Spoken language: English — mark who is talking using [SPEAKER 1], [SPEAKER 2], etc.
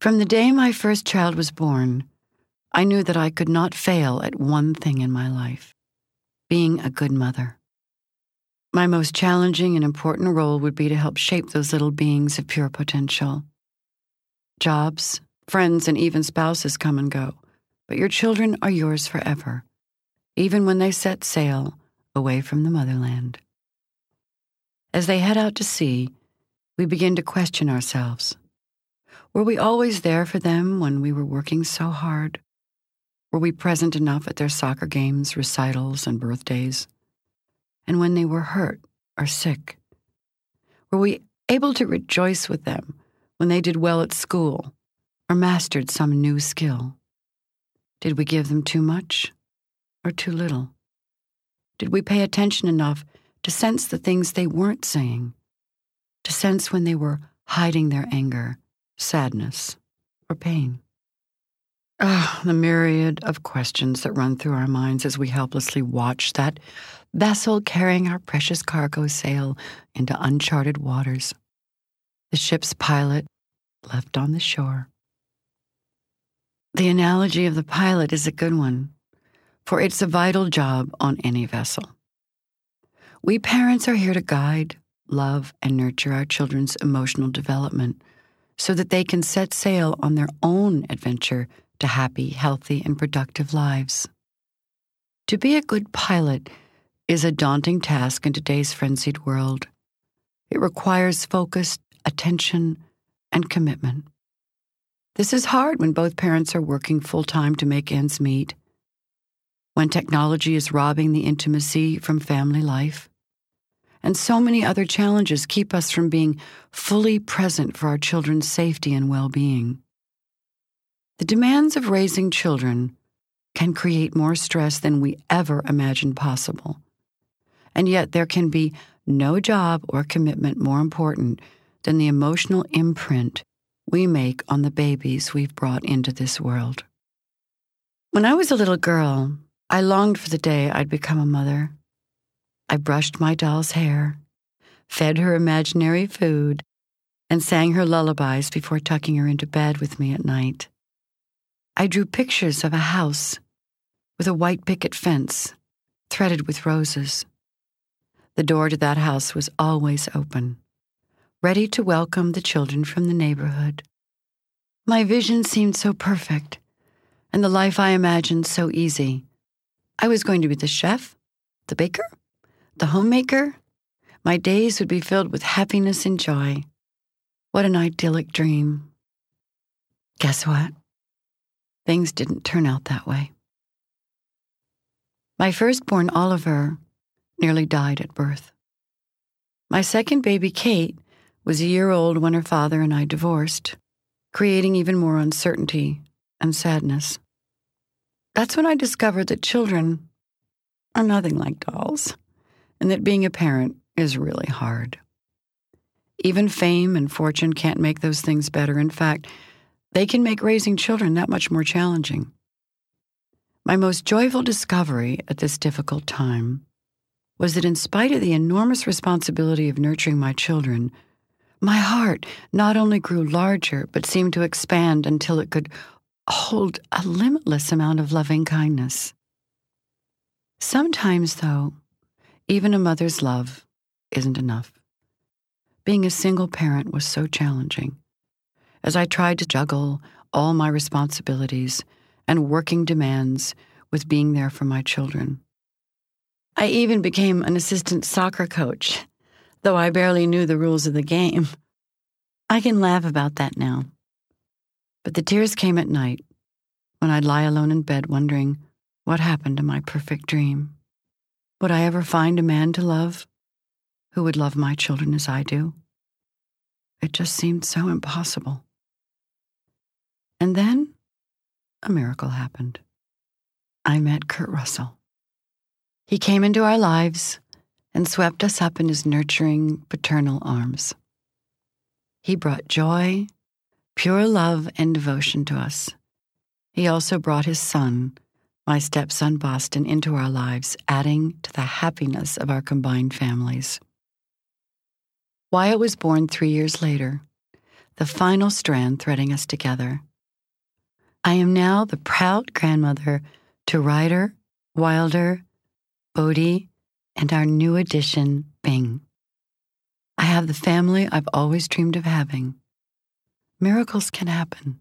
[SPEAKER 1] From the day my first child was born, I knew that I could not fail at one thing in my life being a good mother. My most challenging and important role would be to help shape those little beings of pure potential. Jobs, friends, and even spouses come and go, but your children are yours forever, even when they set sail away from the motherland. As they head out to sea, we begin to question ourselves. Were we always there for them when we were working so hard? Were we present enough at their soccer games, recitals, and birthdays? And when they were hurt or sick? Were we able to rejoice with them when they did well at school or mastered some new skill? Did we give them too much or too little? Did we pay attention enough to sense the things they weren't saying? To sense when they were hiding their anger, sadness, or pain? Oh, the myriad of questions that run through our minds as we helplessly watch that vessel carrying our precious cargo sail into uncharted waters. The ship's pilot left on the shore. The analogy of the pilot is a good one, for it's a vital job on any vessel. We parents are here to guide, love, and nurture our children's emotional development so that they can set sail on their own adventure to happy, healthy, and productive lives. To be a good pilot is a daunting task in today's frenzied world. It requires focused attention and commitment. This is hard when both parents are working full time to make ends meet, when technology is robbing the intimacy from family life, and so many other challenges keep us from being fully present for our children's safety and well being. The demands of raising children can create more stress than we ever imagined possible. And yet, there can be no job or commitment more important than the emotional imprint we make on the babies we've brought into this world. When I was a little girl, I longed for the day I'd become a mother. I brushed my doll's hair, fed her imaginary food, and sang her lullabies before tucking her into bed with me at night. I drew pictures of a house with a white picket fence threaded with roses. The door to that house was always open, ready to welcome the children from the neighborhood. My vision seemed so perfect, and the life I imagined so easy. I was going to be the chef, the baker, the homemaker. My days would be filled with happiness and joy. What an idyllic dream. Guess what? things didn't turn out that way. My firstborn, Oliver, nearly died at birth. My second baby, Kate, was a year old when her father and I divorced, creating even more uncertainty and sadness. That's when I discovered that children are nothing like dolls, and that being a parent is really hard. Even fame and fortune can't make those things better. In fact, they can make raising children that much more challenging. My most joyful discovery at this difficult time was that, in spite of the enormous responsibility of nurturing my children, my heart not only grew larger, but seemed to expand until it could hold a limitless amount of loving kindness. Sometimes, though, even a mother's love isn't enough. Being a single parent was so challenging as I tried to juggle all my responsibilities and working demands with being there for my children. I even became an assistant soccer coach, though I barely knew the rules of the game. I can laugh about that now. But the tears came at night when I'd lie alone in bed wondering what happened to my perfect dream. Would I ever find a man to love who would love my children as I do? It just seemed so impossible. And then a miracle happened. I met Kurt Russell. He came into our lives and swept us up in his nurturing, paternal arms. He brought joy, pure love, and devotion to us. He also brought his son, my stepson Boston, into our lives, adding to the happiness of our combined families. Wyatt was born three years later, the final strand threading us together. I am now the proud grandmother to Ryder, Wilder, Bodhi, and our new addition, Bing. I have the family I've always dreamed of having. Miracles can happen.